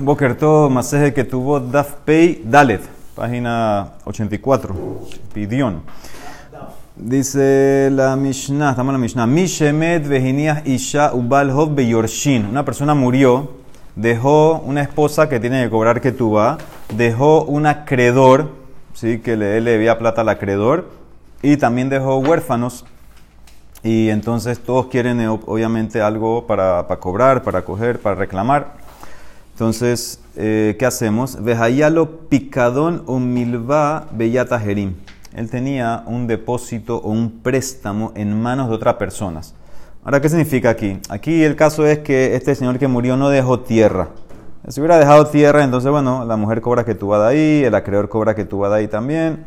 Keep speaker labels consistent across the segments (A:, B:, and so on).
A: Boker Maseje que tuvo Daf Pei Dalet, página 84, Pidión. Dice la Mishnah, estamos en la Mishnah. Mishemet vehinias isha ubal hov beyorshin. Una persona murió, dejó una esposa que tiene que cobrar que va, dejó un acreedor, ¿sí? que le, le debía plata al acreedor, y también dejó huérfanos. Y entonces todos quieren, eh, obviamente, algo para, para cobrar, para coger, para reclamar. Entonces, eh, ¿qué hacemos? Vejayalo picadón o milva bellata jerim él tenía un depósito o un préstamo en manos de otras personas. Ahora, ¿qué significa aquí? Aquí el caso es que este señor que murió no dejó tierra. Si hubiera dejado tierra, entonces, bueno, la mujer cobra que tú de ahí, el acreedor cobra que tú de ahí también.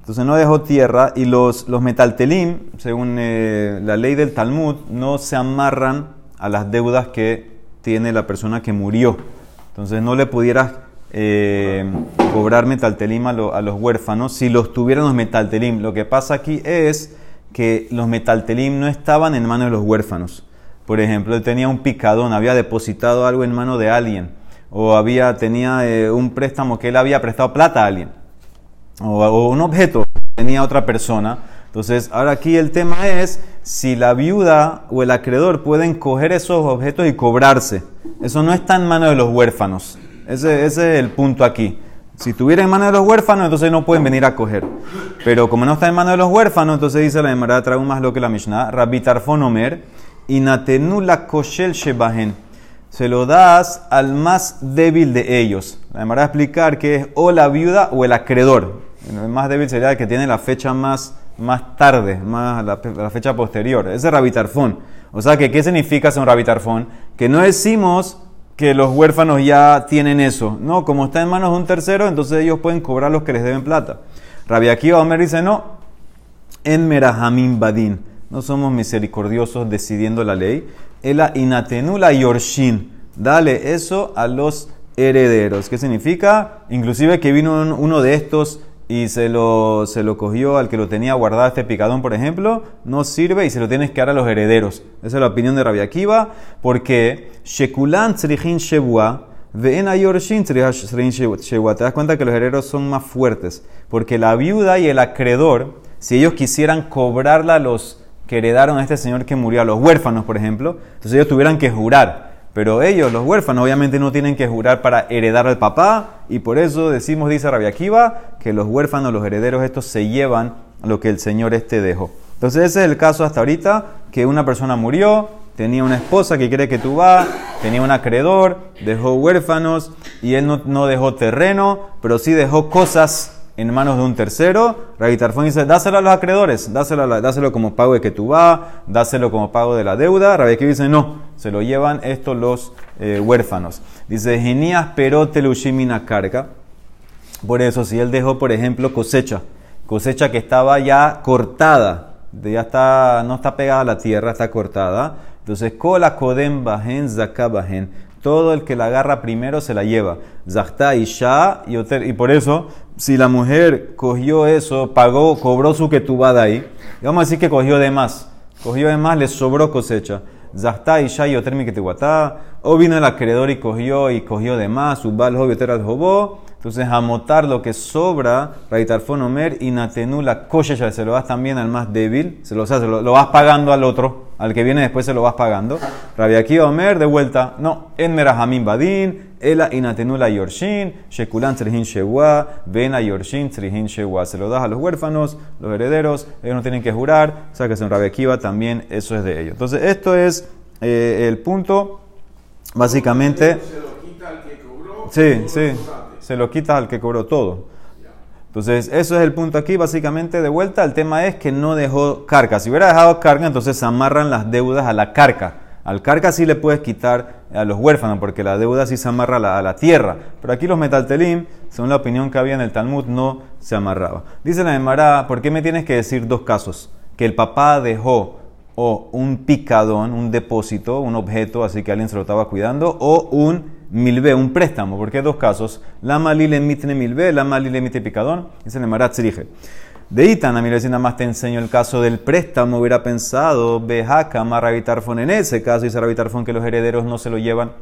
A: Entonces no dejó tierra y los, los metaltelim, según eh, la ley del Talmud, no se amarran a las deudas que tiene la persona que murió. Entonces no le pudieras eh, cobrar metaltelim a, los huérfanos si los tuvieran los metaltelim. Lo que pasa aquí es que los metaltelim no estaban en manos de los huérfanos. Por ejemplo, él tenía un picadón, había depositado algo en mano de alguien, o había, tenía eh, un préstamo que él había prestado plata a alguien, o, o un objeto tenía otra persona. Entonces, ahora aquí el tema es si la viuda o el acreedor pueden coger esos objetos y cobrarse. Eso no está en manos de los huérfanos. Ese, es el punto aquí. Si estuviera en manos de los huérfanos, entonces no pueden venir a coger. Pero como no está en manos de los huérfanos, entonces dice la Emara, traigo más lo que la Mishnah, Rabbi Tarfonomer, inatenu la koshel shebahen. Se lo das al más débil de ellos. La Emara va a explicar que es o la viuda o el acreedor. El más débil sería el que tiene la fecha más, más tarde, más la, fecha posterior. Ese es Rabbi Tarfón. O sea, que ¿qué significa ser un Rabbi Tarfón? Que no decimos que los huérfanos ya tienen eso. No, como está en manos de un tercero, entonces ellos pueden cobrar los que les deben plata. Rabbi Akiva Omer dice, no, en Merahamim Badin. No somos misericordiosos decidiendo la ley. Ela inatenula yorshin. Dale eso a los herederos. ¿Qué significa? Inclusive que vino uno de estos y se lo, se lo cogió al que lo tenía guardado este picadón, por ejemplo, no sirve y se lo tienes que dar a los herederos. Esa es la opinión de Rabbi Akiva, porque Shekulan Tzrichin Shebua, Ven Ayorshin Te das cuenta que los herederos son más fuertes, porque la viuda y el acreedor, si ellos quisieran cobrarla a los que heredaron a este señor que murió, a los huérfanos, por ejemplo, entonces ellos tuvieran que jurar. Pero ellos, los huérfanos, obviamente no tienen que jurar para heredar al papá y por eso decimos, dice Rabia Akiva, que los huérfanos, los herederos estos se llevan lo que el Señor este dejó. Entonces ese es el caso hasta ahorita, que una persona murió, tenía una esposa que cree que tú vas, tenía un acreedor, dejó huérfanos y él no, no dejó terreno, pero sí dejó cosas en manos de un tercero, Rabbi dice, dáselo a los acreedores, dáselo, dáselo como pago de que tú vas, dáselo como pago de la deuda. Rabbi dice, no, se lo llevan estos los eh, huérfanos. Dice, Genías pero telushimina carga. Por eso, si él dejó, por ejemplo, cosecha, cosecha que estaba ya cortada, ya está, no está pegada a la tierra, está cortada. Entonces, kola kodem bajen zakabahen todo el que la agarra primero se la lleva. Shah y Y por eso, si la mujer cogió eso, pagó, cobró su ketubada ahí, vamos a decir que cogió de más. Cogió de más, le sobró cosecha. Zahta y Shah y Oter O vino el acreedor y cogió y cogió de más. Ubal Hobiotera Jobó. Entonces, amotar lo que sobra, Raitarfon Omer y Natenu la ya se lo das también al más débil, se lo, o lo, lo, vas pagando al otro, al que viene después se lo vas pagando. Rabbi Omer, de vuelta, no, en Merahamim Badin, Ela Inatenu la Yorshin, Shekulan Trihin Shewa, Ven a Yorshin Trihin Shewa. Se lo das a los huérfanos, los herederos, ellos no tienen que jurar, o sea que en Rabbi Akiva también eso es de ellos. Entonces, esto es eh, el punto, básicamente. Sí, sí se lo quitas al que cobró todo. Entonces, eso es el punto aquí, básicamente, de vuelta. El tema es que no dejó carga. Si hubiera dejado carga, entonces se amarran las deudas a la carga. Al carga sí le puedes quitar a los huérfanos, porque la deuda sí se amarra a la, tierra. Pero aquí los metaltelim, según la opinión que había en el Talmud, no se amarraba. Dice la Emara, ¿por qué me tienes que decir dos casos? Que el papá dejó o un picadón, un depósito, un objeto, así que alguien se lo estaba cuidando, o un milbe, un préstamo, porque hay dos casos. La malile mitne milbe, la malile mite picadón, y se le dije. De Itan, a mí nada más te enseño el caso del préstamo, hubiera pensado, Bejaca, Rabitarfon en ese caso, dice Rabitarfon que los herederos no se lo llevan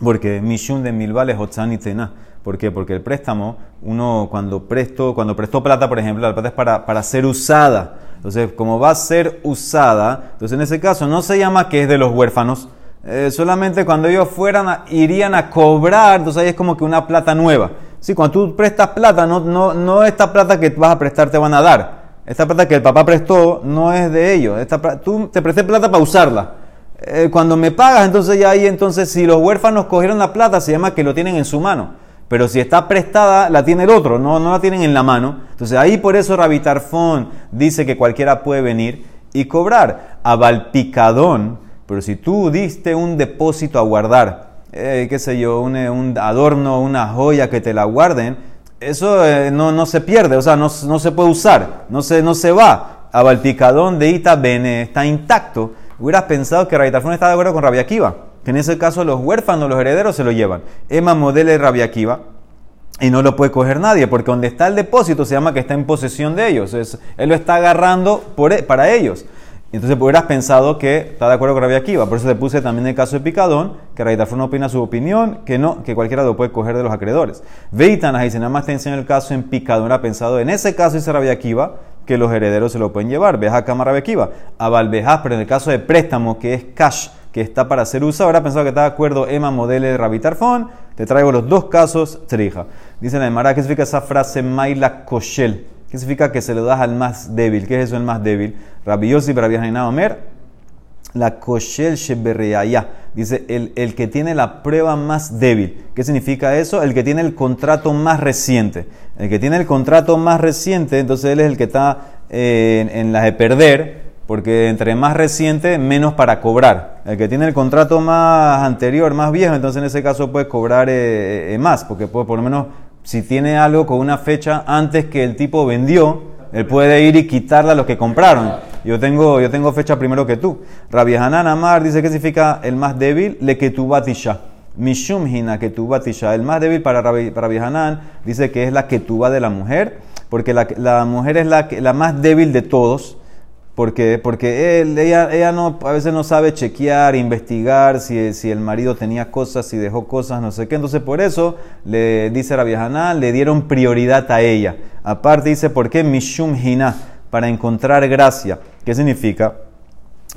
A: Porque Mishum de mil vales y Tena. ¿Por qué? Porque el préstamo, uno cuando prestó, cuando prestó plata, por ejemplo, la plata es para, para ser usada. Entonces, como va a ser usada, entonces en ese caso no se llama que es de los huérfanos, eh, solamente cuando ellos fueran irían a cobrar, entonces ahí es como que una plata nueva. Sí, cuando tú prestas plata, no, no, no esta plata que vas a prestar te van a dar. Esta plata que el papá prestó no es de ellos. Esta, tú te presté plata para usarla. Eh, cuando me pagas, entonces ya ahí, entonces si los huérfanos cogieron la plata, se llama que lo tienen en su mano. Pero si está prestada, la tiene el otro, no, no la tienen en la mano. Entonces ahí por eso Rabitarfón dice que cualquiera puede venir y cobrar. A Valpicadón, pero si tú diste un depósito a guardar, eh, qué sé yo, un, un, adorno, una joya que te la guarden, eso eh, no, no, se pierde, o sea, no, no, se puede usar, no se, no se va. A Valpicadón de Ita Bene está intacto. Hubieras pensado que Rabitarfón está de acuerdo con Rabia que en ese caso los huérfanos, los herederos se lo llevan. Emma modele Rabia Akiva y no lo puede coger nadie, porque donde está el depósito se llama que está en posesión de ellos. él lo está agarrando por, e, para ellos. Entonces hubieras pensado que está de acuerdo con Rabia Akiva. Por eso te puse también el caso de Picadón, que no opina su opinión, que no, que cualquiera lo puede coger de los acreedores. Veitan, si nada más te enseño el caso en Picadón, ha pensado en ese caso dice Rabia Akiva, que los herederos se lo pueden llevar. Veja Cama Rabia Akiva. A Valvejas, pero en el caso de préstamo, que es cash, que está para ser usado, habrá pensado que está de acuerdo Emma Modele de Rabitarfón. Te traigo los dos casos, trija. Dice la Emara, ¿qué significa esa frase Maila Koshel? ¿Qué significa que se lo das al más débil? ¿Qué es eso el más débil? Rabbi Yossi, Rabbi Omer, la Koshel Sheberreaya. Dice, el, el, que tiene la prueba más débil. ¿Qué significa eso? El que tiene el contrato más reciente. El que tiene el contrato más reciente, entonces él es el que está eh, en, en las de perder, porque entre más reciente, menos para cobrar. El que tiene el contrato más anterior, más viejo, entonces en ese caso puede cobrar eh, eh, más, porque puede, por lo menos si tiene algo con una fecha antes que el tipo vendió, él puede ir y quitarle a los que compraron. Yo tengo, yo tengo fecha primero que tú. Rabbi Hanan Amar dice que significa el más débil, le que tu batisha. Mishum hina que tu batisha. El más débil para Rabbi, para Hanan dice que es la que de la mujer, porque la, la mujer es la, la más débil de todos porque, porque él, ella, ella no, a veces no sabe chequear, investigar si, si, el marido tenía cosas, si dejó cosas, no sé qué. Entonces por eso le dice la vieja le dieron prioridad a ella. Aparte dice, ¿por qué Mishum Hina? Para encontrar gracia. ¿Qué significa?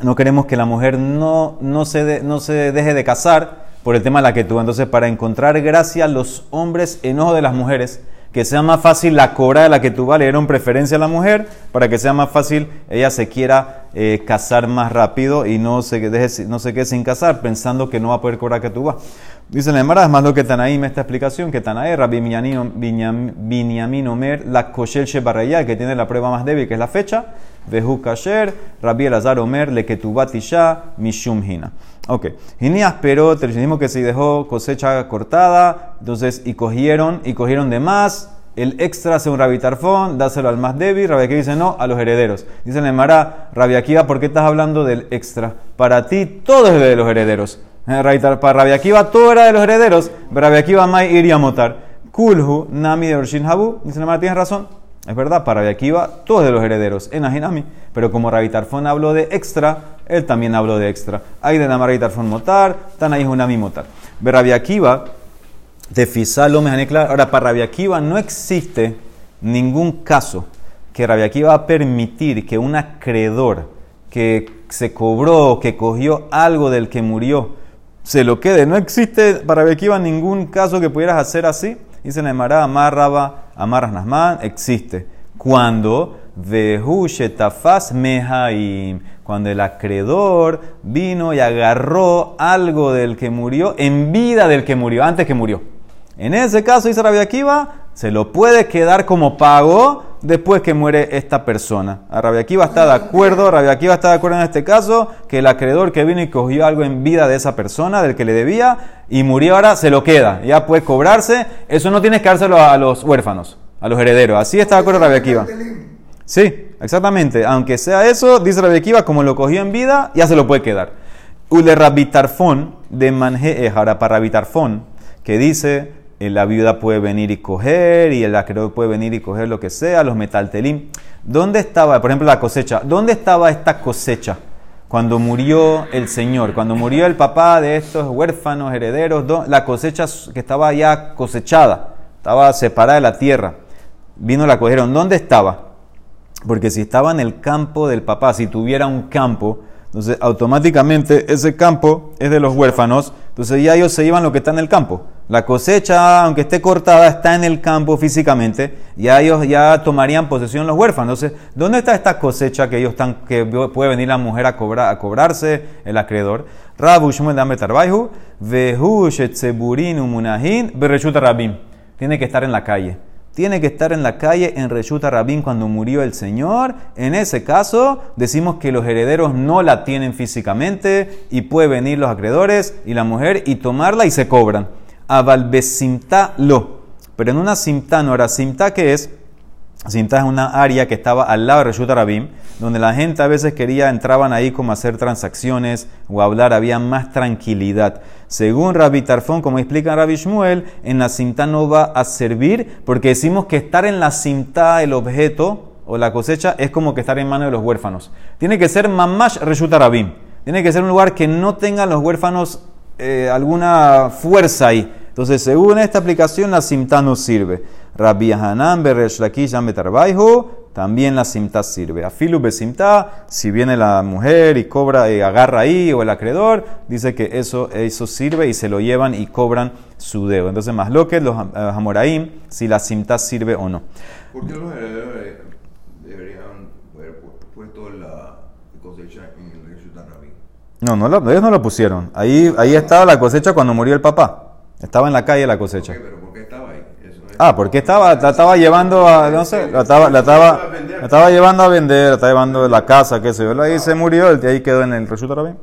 A: No queremos que la mujer no, no, se, no se deje de casar por el tema de la que tú. Entonces para encontrar gracia los hombres en ojo de las mujeres que sea más fácil la cobra de la que tú vas, le dieron preferencia a la mujer para que sea más fácil ella se quiera eh, casar más rápido y no se, deje, no se quede sin casar pensando que no va a poder cobrar que tú vas. Dice la Emara, más lo que Tanaí me esta explicación, que Tanaí, Rabbi Binyamin Omer, la Koshel Shebaraya, que tiene la prueba más débil, que es la fecha, Vehu Kasher, Rabbi Elazar Omer, le que tu batisha, Mishum Hina. Ok, Ginías pero el mismo que se dejó cosecha cortada, entonces, y cogieron, y cogieron de más, el extra según Rabbi Tarfón, dáselo al más débil, Rabbi Akiva dice no, a los herederos. Dice en Emara, Rabbi ¿por qué estás hablando del extra? Para ti todo es de los herederos. Eh, para Rabbi Akiva todo era de los herederos, Rabbi Akiva mai iría a motar. Kulhu, Nami de Orshin Habu, dice Emara, tienes razón. Es verdad, para Akiva todo es de los herederos, en Ajinami. Pero como Rabbi Tarfón habló de extra, él también habló de extra. Hay de Namar Tarfón motar, Tanaí Hunami motar. Rabbi Akiva, de Fisalo claro. Ahora, para Rabbi Akiva no existe ningún caso que Rabbi Akiva va a permitir que un acreedor que se cobró, que cogió algo del que murió, se lo quede. No existe para Rabbi Akiva ningún caso que pudieras hacer así. Dice Nemara, Amarraba, Amarras Nasman, existe. Cuando Mehaim, cuando el acreedor vino y agarró algo del que murió en vida del que murió, antes que murió. En ese caso, dice Rabbi Akiva, se lo puede quedar como pago después que muere esta persona. A Rabbi Akiva está de acuerdo, Rabbi Akiva está de acuerdo en este caso, que el acreedor que vino y cogió algo en vida de esa persona, del que le debía, y murió ahora, se lo queda. Ya puede cobrarse. Eso no tienes que dárselo a los huérfanos, a los herederos. Así está de acuerdo Rabbi Akiva. Sí, exactamente. Aunque sea eso, dice Rabbi Akiva, como lo cogió en vida, ya se lo puede quedar. Ule Rabitarfón de Manje Ejara para Rabitarfón, que dice, la viuda puede venir y coger, y el acreedor puede venir y coger lo que sea, los metaltelim. ¿Dónde estaba, por ejemplo, la cosecha? ¿Dónde estaba esta cosecha? cuando murió el Señor, cuando murió el papá de estos huérfanos, herederos, la cosecha que estaba ya cosechada, estaba separada de la tierra. Vino la cogieron. ¿Dónde estaba? Porque si estaba en el campo del papá, si tuviera un campo, entonces automáticamente ese campo es de los huérfanos, entonces ya ellos se llevan lo que está en el campo. La cosecha, aunque esté cortada, está en el campo físicamente, ya ellos ya tomarían posesión los huérfanos. Entonces, ¿dónde está esta cosecha que ellos están, que puede venir la mujer a, cobrar, a cobrarse el acreedor? Rabu Shmuel Vehu Munahin, Berechuta Rabim. Tiene que estar en la calle tiene que estar en la calle en Reshuta Rabín cuando murió el Señor. En ese caso, decimos que los herederos no la tienen físicamente y puede venir los acreedores y la mujer y tomarla y se cobran. Avalbesimta lo. Pero en una simta no era simta que es Simta es una área que estaba al lado de Reshut donde la gente a veces quería, entraban ahí como hacer transacciones o hablar, había más tranquilidad. Según Rabbi Tarfón, como explica Rabbi Shmuel, en la Simta no va a servir porque decimos que estar en la Simta, el objeto o la cosecha, es como que estar en manos de los huérfanos. Tiene que ser Mamash Reshut Arabim. Tiene que ser un lugar que no tengan los huérfanos eh, alguna fuerza ahí. Entonces, según esta aplicación, la Simta no sirve. Rabbi Hanan Beresh Lakish también la simta sirve. Afilu besimta, si viene la mujer y cobra y agarra ahí o el acreedor, dice que eso, eso sirve y se lo llevan y cobran su dedo. Entonces, más lo que los Hamoraim, si la simta sirve o no.
B: ¿Por qué los herederos deberían haber puesto la cosecha en el Rabí?
A: No, no ellos no lo pusieron. Ahí, ahí estaba la cosecha cuando murió el papá. Estaba en la calle la cosecha. Ah, porque estaba, la estaba llevando a, no sé, la estaba, la estaba, la estaba llevando a vender, la estaba llevando de la casa, qué sé yo. Ahí se murió, el ahí quedó en el resultado Rabí.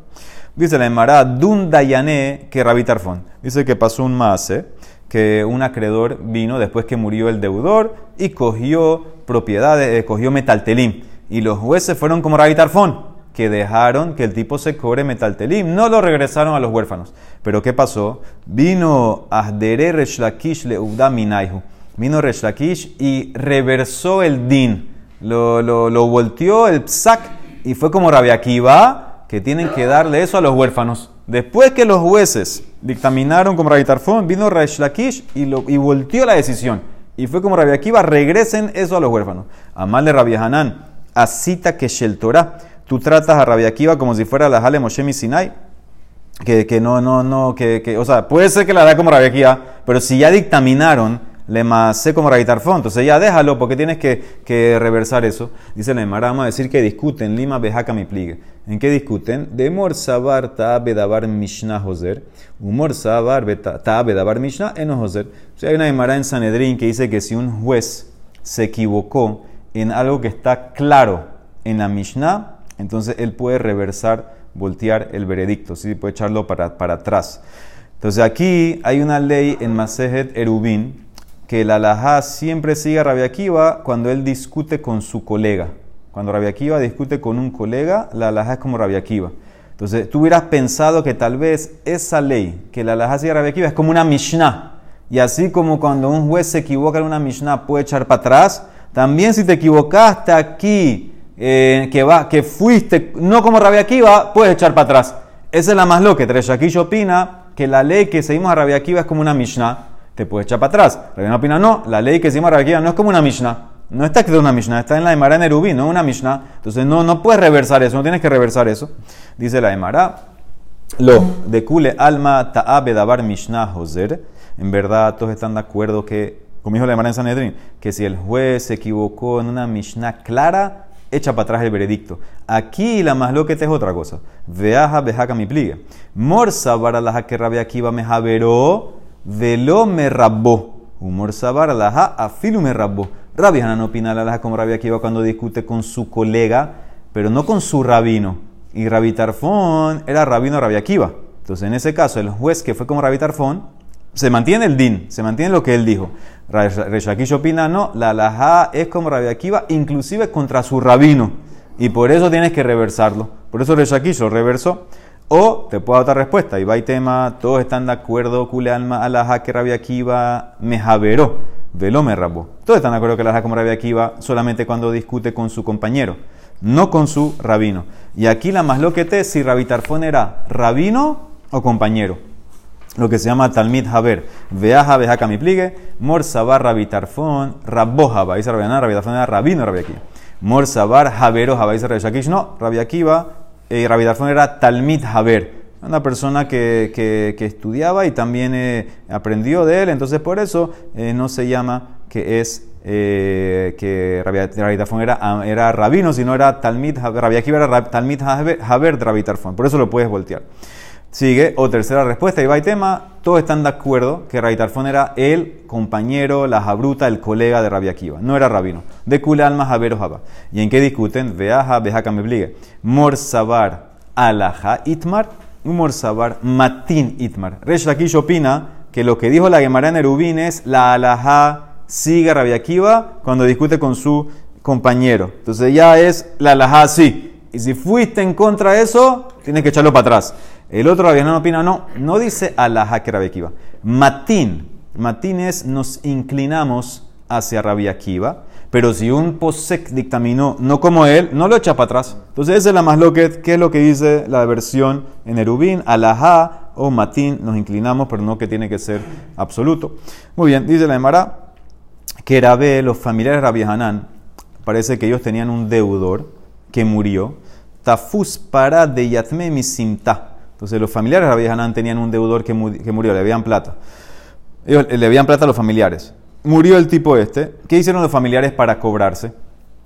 A: Dice la Emara, Dundayané que Rabí Tarfón. Dice que pasó un mase, que un acreedor vino después que murió el deudor y cogió propiedades, eh, cogió metaltelim. Y los jueces fueron como Rabí Tarfón que dejaron que el tipo se cobre metaltelim, no lo regresaron a los huérfanos. Pero ¿qué pasó? Vino Ahdere Reshlakish le Minaihu. Vino Reshlakish y reversó el din. Lo, lo, volteó el psak y fue como Rabia Akiva, que tienen que darle eso a los huérfanos. Después que los jueces dictaminaron como Rabbi Tarfón, vino Reshlakish y, lo, y volteó la decisión. Y fue como Rabia Akiva, regresen eso a los huérfanos. Amal de Rabia Hanan, asita que Shel Torah tú tratas a Rabia Akiva como si fuera la Jale Moshe Sinai, que, que no, no, no, que, que, o sea, puede ser que la da como Rabia Akiva, pero si ya dictaminaron, le masé como Tarfón, entonces ya déjalo porque tienes que, que reversar eso. Dice la a decir que discuten, lima bejaca mi pligue. ¿En qué discuten? De mor sabar ta bedabar mishnah hoser, humor sabar mishnah eno hoser. O sea, hay una Emara en Sanedrín que dice que si un juez se equivocó en algo que está claro en la mishnah, entonces él puede reversar, voltear el veredicto, ¿sí? puede echarlo para, para atrás. Entonces aquí hay una ley en Masejet Erubin que la alajá siempre sigue a Rabia Akiva cuando él discute con su colega. Cuando Rabia Akiva discute con un colega, la alajá es como Rabia Akiva. Entonces tú hubieras pensado que tal vez esa ley que la alajá sigue a Rabia Akiva es como una Mishnah. Y así como cuando un juez se equivoca en una Mishnah puede echar para atrás, también si te equivocaste aquí eh, que, va, que fuiste, no como Rabia Akiva, puedes echar para atrás. Esa es la más loca. Treshakish opina que la ley que seguimos a Rabia Akiva es como una Mishnah, te puedes echar para atrás. Rabia opina, no, la ley que seguimos a Rabia Akiva no es como una Mishnah. No está escrito una Mishnah, está en la Emara Nerubí, no una Mishnah. Entonces no, no puedes reversar eso, no tienes que reversar eso. Dice la Emara, lo de Kule Alma Ta'abe Dabar Mishnah Hoser. En verdad, todos están de acuerdo que, como dijo la Emara en Sanedrín, que si el juez se equivocó en una Mishnah clara, echa para atrás el veredicto. Aquí la más loqueta es otra cosa. Veaja bejaca mi pliega. Morsa para la que rabia va me javeró, velo me rabó. Morsa para la afilu me rabó. Rabia no opina la como rabia va cuando discute con su colega, pero no con su rabino. Y Rabitarfón era rabino rabia Akiva. Entonces, en ese caso, el juez que fue como Rabitarfón se mantiene el din, se mantiene lo que él dijo. Reshakish opina, no, la alajá es como Rabbi Akiva, inclusive contra su rabino. Y por eso tienes que reversarlo. Por eso Reshakish lo reversó. O te puedo dar otra respuesta. Y va y tema, todos están de acuerdo, cule alma, alajá que Rabbi Akiva me javeró. Velo me rabó. Todos están de acuerdo que alajá como Rabbi Akiva solamente cuando discute con su compañero. no con su rabino. Y aquí la más lo que te si Rabitarfón era rabino o compañero. Lo que se llama Talmid Haber. Veaja, veja mi pligue. Mor Sabar Rabitarfón. Rabojaba. Dice Rabiana, Rabitarfón era rabino Rabiakiva. Mor Sabar Havero Haba. Dice. No, Rabiakiva. Eh, Rabitarfón era Talmid Haber. Una persona que, que, que estudiaba y también eh, aprendió de él. Entonces por eso eh, no se llama que es eh, que Rabitarfón era, era rabino, sino era Talmid, Rabiakiva era Talmid Haber de Rabitarfón. Por eso lo puedes voltear. Sigue, o tercera respuesta, y tema, todos están de acuerdo que Rabitarfón era el compañero, la jabruta, el colega de Rabiakiva, no era rabino. De Kulalma Javero Jaba. ¿Y en qué discuten? Veaja, Bejaca me obligue. Morsabar Alaha Itmar, Morsabar Matin Itmar. Resh Lakish opina que lo que dijo la Gemara en Erubín es la Alaha sigue a Rabbi Akiva cuando discute con su compañero. Entonces ya es la alajá sí. Y si fuiste en contra de eso, tienes que echarlo para atrás. El otro Rabbi no opina, no, no dice alajá que Rabbi. Matín, matín es nos inclinamos hacia Rabbi Akiva. Pero si un posek dictaminó no como él, no lo echa para atrás. Entonces esa es la más lo que, es lo que dice la versión en Erubín, alajá o matín, nos inclinamos, pero no que tiene que ser absoluto. Muy bien, dice la Emara, que Rabé, los familiares de Rabbi Hanan, parece que ellos tenían un deudor que murió. Tafus para de Yatme. Entonces los familiares de Rabbi Hanan tenían un deudor que, murió, le debían plata. Ellos le debían plata a los familiares. Murió el tipo este. ¿Qué hicieron los familiares para cobrarse?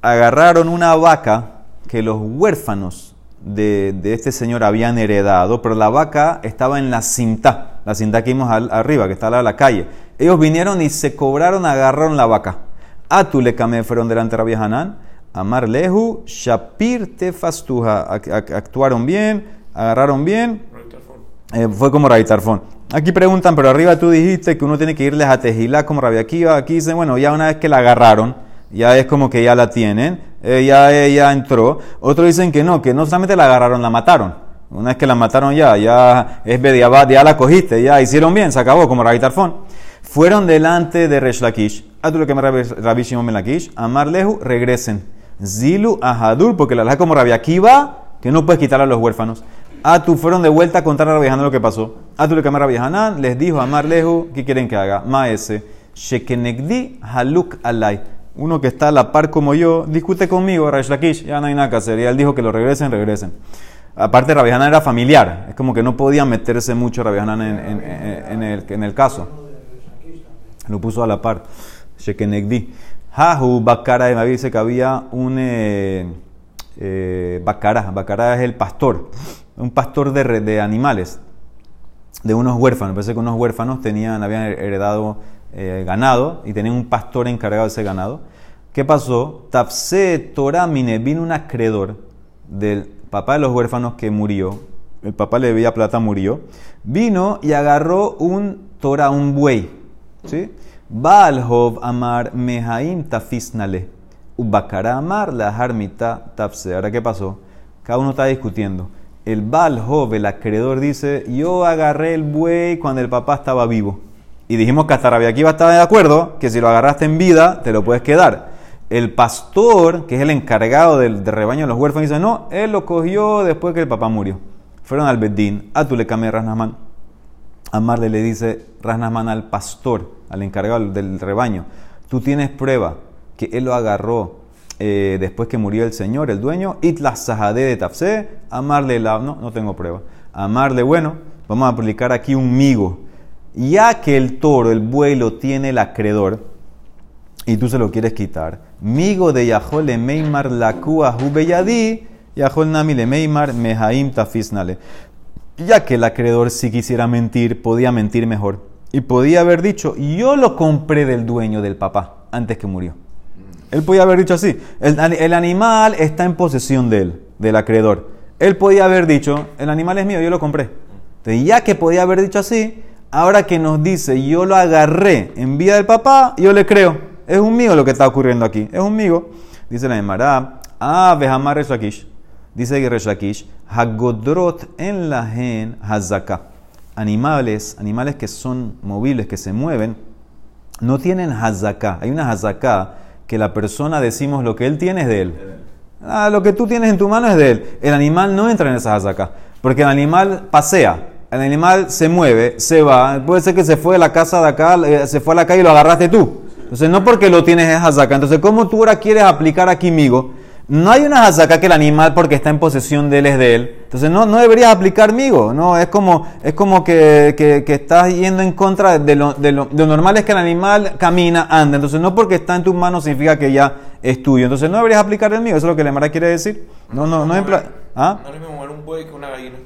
A: Agarraron una vaca que los huérfanos de, este señor habían heredado, pero la vaca estaba en la cinta, la cinta que vimos arriba, que está a la calle. Ellos vinieron y se cobraron, agarraron la vaca. le camé fueron delante de Rabbi Hanan. Amar lehu, shapir te fastuja. Actuaron bien, agarraron bien. Eh, fue como Tarfón. Aquí preguntan, pero arriba tú dijiste que uno tiene que irles a Tejilá como Rabbi Akiva. Aquí dicen, bueno, ya una vez que la agarraron, ya es como que ya la tienen, eh, ya ella entró. Otros dicen que no, que no solamente la agarraron, la mataron. Una vez que la mataron ya, ya es Bediabad, ya la cogiste, ya hicieron bien, se acabó, como Rabbi Tarfón. Fueron delante de Resh Lakish, lo que me Rabbi Shimon Lakish, Amar Lehu, regresen. Zilu Ahadur, porque la laja como Rabbi Akiva, que no puedes quitar a los huérfanos. Atu fueron de vuelta a contar a Rabbi Hanan lo que pasó. Atu lo que me Rabbi Hanan les dijo a Amar Lehu, ¿qué quieren que haga? Maese, Shekenegdi Haluk Alay uno que está a la par como yo, discute conmigo, Raish Lakish, ya no hay nada que hacer. Y él dijo que lo regresen, regresen. Aparte, Rabbi era familiar, es como que no podía meterse mucho Rabbi en, en, el, en el caso. Lo puso a la par. Shekenegdi. Hahu Bakara, me dice que había un eh, eh, Bakara. es el pastor, un pastor de, animales, de unos huérfanos. Parece que unos huérfanos tenían, habían heredado eh, ganado y tenía un pastor encargado de ese ganado. ¿Qué pasó? Tafse Toramine, vino un acreedor del papá de los huérfanos que murió. El papá le debía plata, murió. Vino y agarró un Torah, un buey. ¿Sí? Baalhov amar mehaim tafisnale. Ubakara amar la harmita tafse. Ahora, ¿qué pasó? Cada uno está discutiendo. El Baalhov, el acreedor, dice: Yo agarré el buey cuando el papá estaba vivo. Y dijimos que hasta Rabia Akiva estaba de acuerdo que si lo agarraste en vida, te lo puedes quedar. El pastor, que es el encargado del, rebaño de los huérfanos, dice, no, él lo cogió después que el papá murió. Fueron al Bedín, a tu le camé Rasnasman. Amarle le dice Rasnasman al pastor, al encargado del rebaño, tú tienes prueba que él lo agarró eh, después que murió el señor, el dueño, itla sahade de tafse, amarle la, no, no tengo prueba. Amarle, bueno, vamos a aplicar aquí un migo ya que el toro, el buey lo tiene el acreedor y tú se lo quieres quitar, migo de Yahol le Meimar Lakua Hubeyadi, Yahol Nami le Meimar Mehaim Tafisnale. Ya que el acreedor, si quisiera mentir, podía mentir mejor. Y podía haber dicho, yo lo compré del dueño del papá antes que murió. Él podía haber dicho así. El, animal está en posesión de él, del acreedor. Él podía haber dicho, el animal es mío, yo lo compré. Ya que podía haber dicho así, ahora que nos dice, yo lo agarré en vida del papá, yo le creo. Es un mío lo que está ocurriendo aquí. Es un mío. Dice la Emara, ah, Behamar Reshakish. Dice Reshakish, Hagodrot en la gen hazaka. Animales, animales que son movibles, que se mueven, no tienen hazaka. Hay una hazaka que la persona decimos lo que él tiene es de él. Ah, lo que tú tienes en tu mano es de él. El animal no entra en esa hazaká, porque el animal pasea, el animal se mueve, se va. Puede ser que se fue de la casa de acá, eh, se fue a la calle y lo agarraste tú. Entonces, no porque lo tienes es hazaká. Entonces, ¿cómo tú ahora quieres aplicar aquí, migo? No hay una hazaká que el animal porque está en posesión de él es de él. Entonces no, no deberías aplicar migo. No, es como, es como que, que, que estás yendo en contra de lo, de, lo, de lo normal es que el animal camina, anda. Entonces no porque está en tus manos significa que ya es tuyo. Entonces no deberías aplicar el migo. Eso es lo que la Mara quiere decir. No, no, no ¿Ah?
C: No es lo mismo mover un buey que una gallina.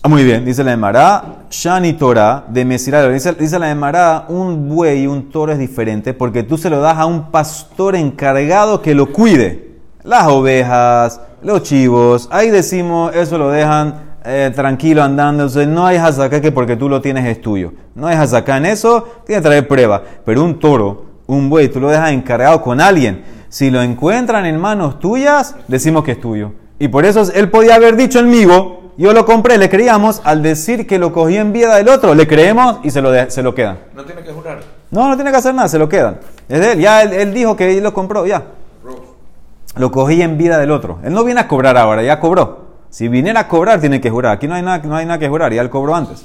A: Ah, Muy bien, dice la Emara, Shani Torah de Mesirá. Dice, dice la Emara, un buey y un toro es diferente porque tú se lo das a un pastor encargado que lo cuide. Las ovejas, los chivos, ahí decimos, eso lo dejan eh, tranquilo andando. Entonces no hay hazaká que porque tú lo tienes es tuyo. No hay hazaká en eso, tiene que traer prueba. Pero un toro, un buey, tú lo dejas encargado con alguien. Si lo encuentran en manos tuyas, decimos que es tuyo. Y por eso él podía haber dicho el migo, yo lo compré, le creíamos, al decir que lo cogí en vida del otro, le creemos y se lo, de- se lo quedan.
C: No tiene que jurar.
A: No, no tiene que hacer nada, se lo quedan. Es de él, ya él, él dijo que él lo compró, ya. Lo cogí en vida del otro. Él no viene a cobrar ahora, ya cobró. Si viniera a cobrar, tiene que jurar. Aquí no hay nada, no hay nada que jurar, ya él cobró antes.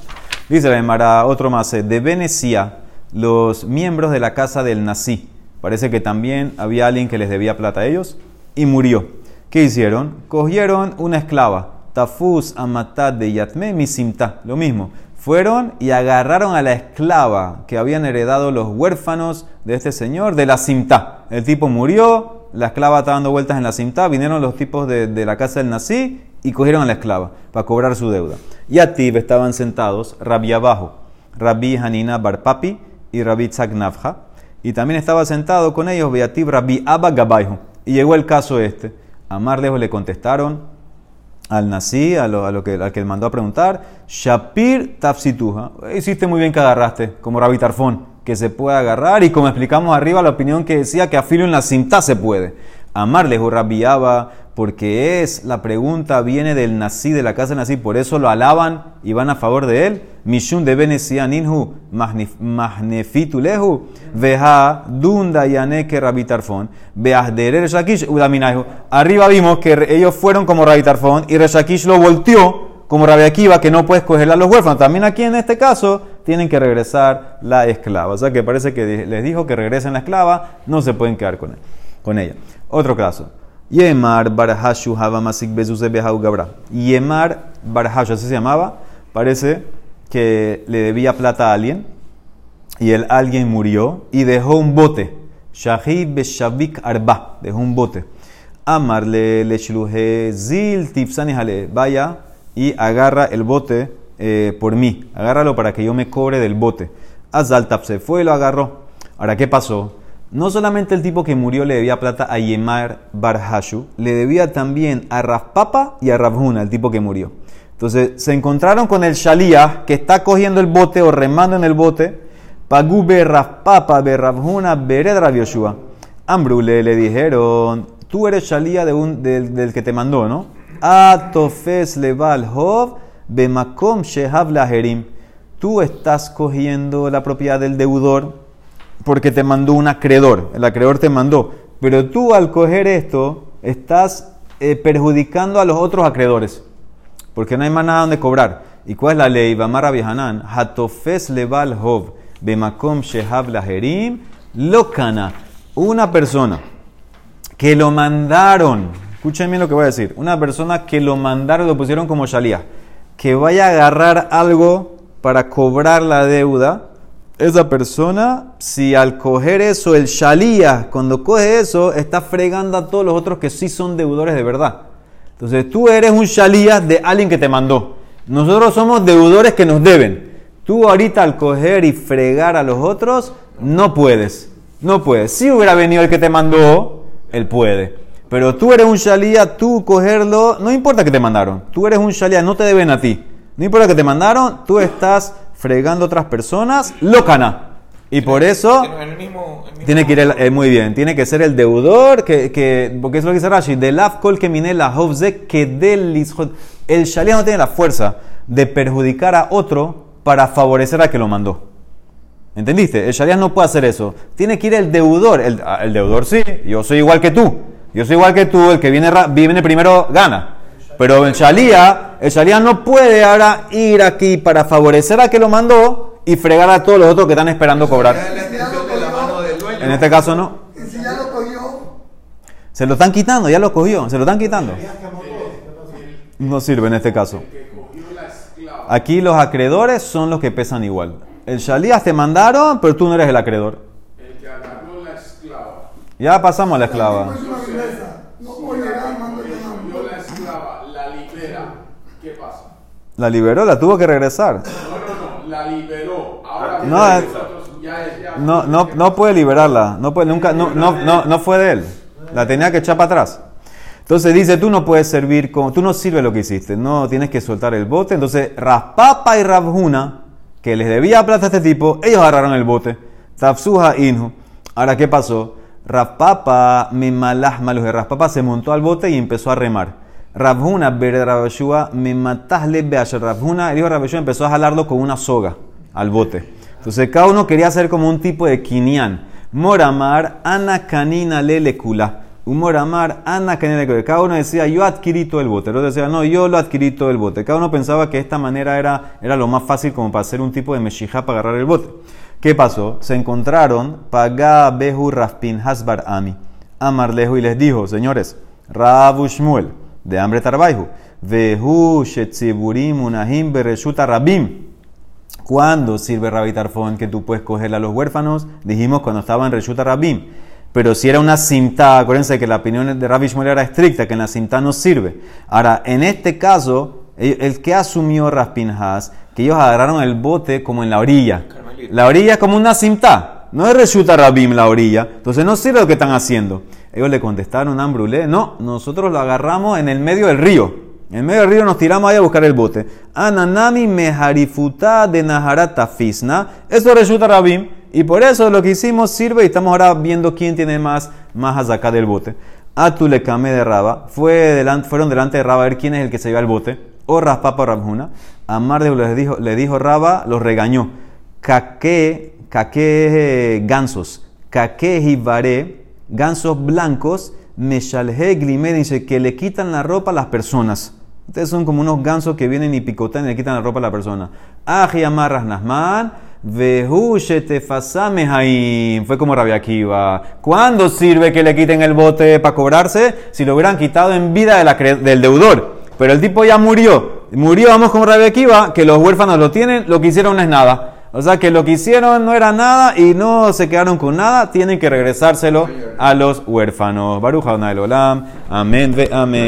A: Dice la Emara, otro más, eh, de Venecia, los miembros de la casa del Nací. Parece que también había alguien que les debía plata a ellos y murió. ¿Qué hicieron? Cogieron una esclava, Tafuz Amatad de Yatme Misimta, lo mismo. Fueron y agarraron a la esclava que habían heredado los huérfanos de este señor de la Simta. El tipo murió, la esclava está dando vueltas en la Simta, vinieron los tipos de, de la casa del Nací y cogieron a la esclava para cobrar su deuda. Y a Tib estaban sentados Rabbi abajo, Rabbi Hanina Barpapi y Rabbi Nafja. Y también estaba sentado con ellos Beatib Rabbi Abba Gabaihu. Y llegó el caso este. A Marlejo le contestaron al Nací, a lo, que, al mandó a preguntar, Shapir Tafsituja. Hiciste muy bien que agarraste, como Rabbi Tarfón, que se puede agarrar. Y como explicamos arriba, la opinión que decía que a filo en la cinta se puede. Amarlejo Rabbi Abba, porque es, la pregunta viene del Nací, de la casa del Nací, por eso lo alaban y van a favor de él. Mishun de Magnefitulehu, Veja, Dunda Yaneke Rabbi Tarfón, Beahderer Shakish, Udaminaihu. Arriba vimos que ellos fueron como Rabbi Tarfón y Reshakish lo volteó como Rabbi Akiva, que no puedes cogerle a los huérfanos. También aquí en este caso tienen que regresar la esclava. O sea que parece que les dijo que regresen la esclava, no se pueden quedar con, él, con ella. Otro caso. Yemar Barhashu Havamasik Bezuse Behau Gabra. Yemar Barhashu, así se llamaba. Parece que le debía plata a alguien y el alguien murió y dejó un bote. Shahid Beshavik Arba, dejó un bote. Amarle le zil tipsani jale. Vaya y agarra el bote eh, por mí. Agárralo para que yo me cobre del bote. Azal se fue y lo agarró. Ahora, ¿qué pasó? No solamente el tipo que murió le debía plata a Yemar Barhashu, le debía también a Rafpapa y a Ravhuna, el tipo que murió. Entonces se encontraron con el Shalía que está cogiendo el bote o remando en el bote. Pagube Rafpapa be Ravhuna bered Yoshua. Ambrule le dijeron, tú eres Shalía del, que te mandó, ¿no? Atofes leval hov bemakom shehav laherim. Tú estás cogiendo la propiedad del deudor porque te mandó un acreedor, el acreedor te mandó. Pero tú al coger esto estás eh, perjudicando a los otros acreedores, porque no hay más nada donde cobrar. ¿Y cuál es la ley? Bamara Bihanan, Hatofes leval hov, bemakom shehav laherim, lokana. Una persona que lo mandaron, escuchen bien lo que voy a decir, una persona que lo mandaron, lo pusieron como shalía, que vaya a agarrar algo para cobrar la deuda, esa persona, si al coger eso, el shalía, cuando coge eso, está fregando a todos los otros que sí son deudores de verdad. Entonces tú eres un shalía de alguien que te mandó. Nosotros somos deudores que nos deben. Tú ahorita al coger y fregar a los otros, no puedes. No puedes. Si hubiera venido el que te mandó, él puede. Pero tú eres un shalía, tú cogerlo, no importa que te mandaron. Tú eres un shalía, no te deben a ti. No importa que te mandaron, tú estás fregando a otras personas, locana. Y por eso
C: Tiene el mismo, el mismo-
A: tiene que ir el- eh, muy bien, tiene que ser el deudor, que, que, porque es lo que dice Rashi, del afkol que mine la que del. El shalía no tiene la fuerza de perjudicar a otro para favorecer a que lo mandó. ¿Entendiste? El Sharia no puede hacer eso. Tiene que ir el deudor. El, ah, el deudor sí, yo soy igual que tú. Yo soy igual que tú, el que viene, viene primero gana. Pero el Shalía, el Shalía no puede ahora ir aquí para favorecer a que lo mandó y fregar a todos los otros que están esperando cobrar. En este caso no.
D: Y si ya lo cogió,
A: Se lo están quitando, ya lo cogió, se lo están quitando. No sirve en este caso. Aquí los acreedores son los que pesan igual. El Shalías te mandaron, pero tú no eres el acreedor.
E: El que agarró la esclava,
A: Ya pasamos a la esclava.
D: es una violeza. No puedo llegar, mando el llamado.
E: cogió la esclava, la libera, ¿qué pasa?
A: La liberó, la tuvo que regresar.
E: No, no, no, la liberó. Ahora
A: No, eh,
E: ya es ya.
A: No, no, no puede liberarla. No, puede, nunca, no, no, no, no fue de él. La tenía que echar para atrás. Entonces dice, tú no puedes servir como, tú no sirves lo que hiciste, no tienes que soltar el bote. Entonces Raspapa y Rabjuna, que les debía plata a este tipo, ellos agarraron el bote. Tafsuja Inhu. Ahora, ¿qué pasó? Raspapa, mi malas malos de Raspapa se montó al bote y empezó a remar. Rabjuna, ver Rabashua, me matasle el hijo de Rabashua empezó a jalarlo con una soga al bote. Entonces cada uno quería hacer como un tipo de quinián. Moramar, ana canina lelecula. Un moramar, ana canina lelecula. Cada uno decía, yo adquirí todo el bote. El otro decía, no, yo lo adquirí todo el bote. Cada uno pensaba que esta manera era, era lo más fácil como para hacer un tipo de meshijá para agarrar el bote. ¿Qué pasó? Se encontraron, pagá behu raspin hasbar ami. Amarlejo y les dijo, señores, Rabu Shmuel, de hambre tarbaihu, vehu shetziburim unahim bereshuta rabim. ¿Cuándo sirve Rabbi Tarfón que tú puedes cogerle a los huérfanos? Dijimos cuando estaba en Reshuta Rabim. Pero si era una cinta, acuérdense que la opinión de Rabbi Shmuel era estricta, que en la cinta no sirve. Ahora, en este caso, el, el que asumió Raspinhas, que ellos agarraron el bote como en la orilla.
C: Carmelita.
A: La orilla es como una cinta, no es Reshuta Rabim la orilla. Entonces no sirve lo que están haciendo. Ellos le contestaron Ambrulé, no, nosotros lo agarramos en el medio del río. En medio del río nos tiramos ahí a buscar el bote. Ananami meharifuta de Naharata Fisna. Eso resulta Rabim. Y por eso lo que hicimos sirve y estamos ahora viendo quién tiene más, más acá del bote. Atulekame de Raba. Fue delante, fueron delante de Raba a ver quién es el que se lleva el bote. O Raspapa o Rabjuna. Amar de le dijo, le dijo Raba, los regañó. Caque, caque gansos. Caque jibaré, gansos blancos. Meshalhe glime dice que le quitan la ropa a las personas. Ustedes son como unos gansos que vienen y picotean y le quitan la ropa a la persona. Aji amarras nasman. Fue como Rabia Akiva. ¿Cuándo sirve que le quiten el bote para cobrarse? Si lo hubieran quitado en vida del deudor. Pero el tipo ya murió. Murió, vamos con Rabia Akiva, que los huérfanos lo tienen, lo que hicieron no es nada. O sea que lo que hicieron no era nada y no se quedaron con nada, tienen que regresárselo a los huérfanos. Adonai Olam. Amén ve amén.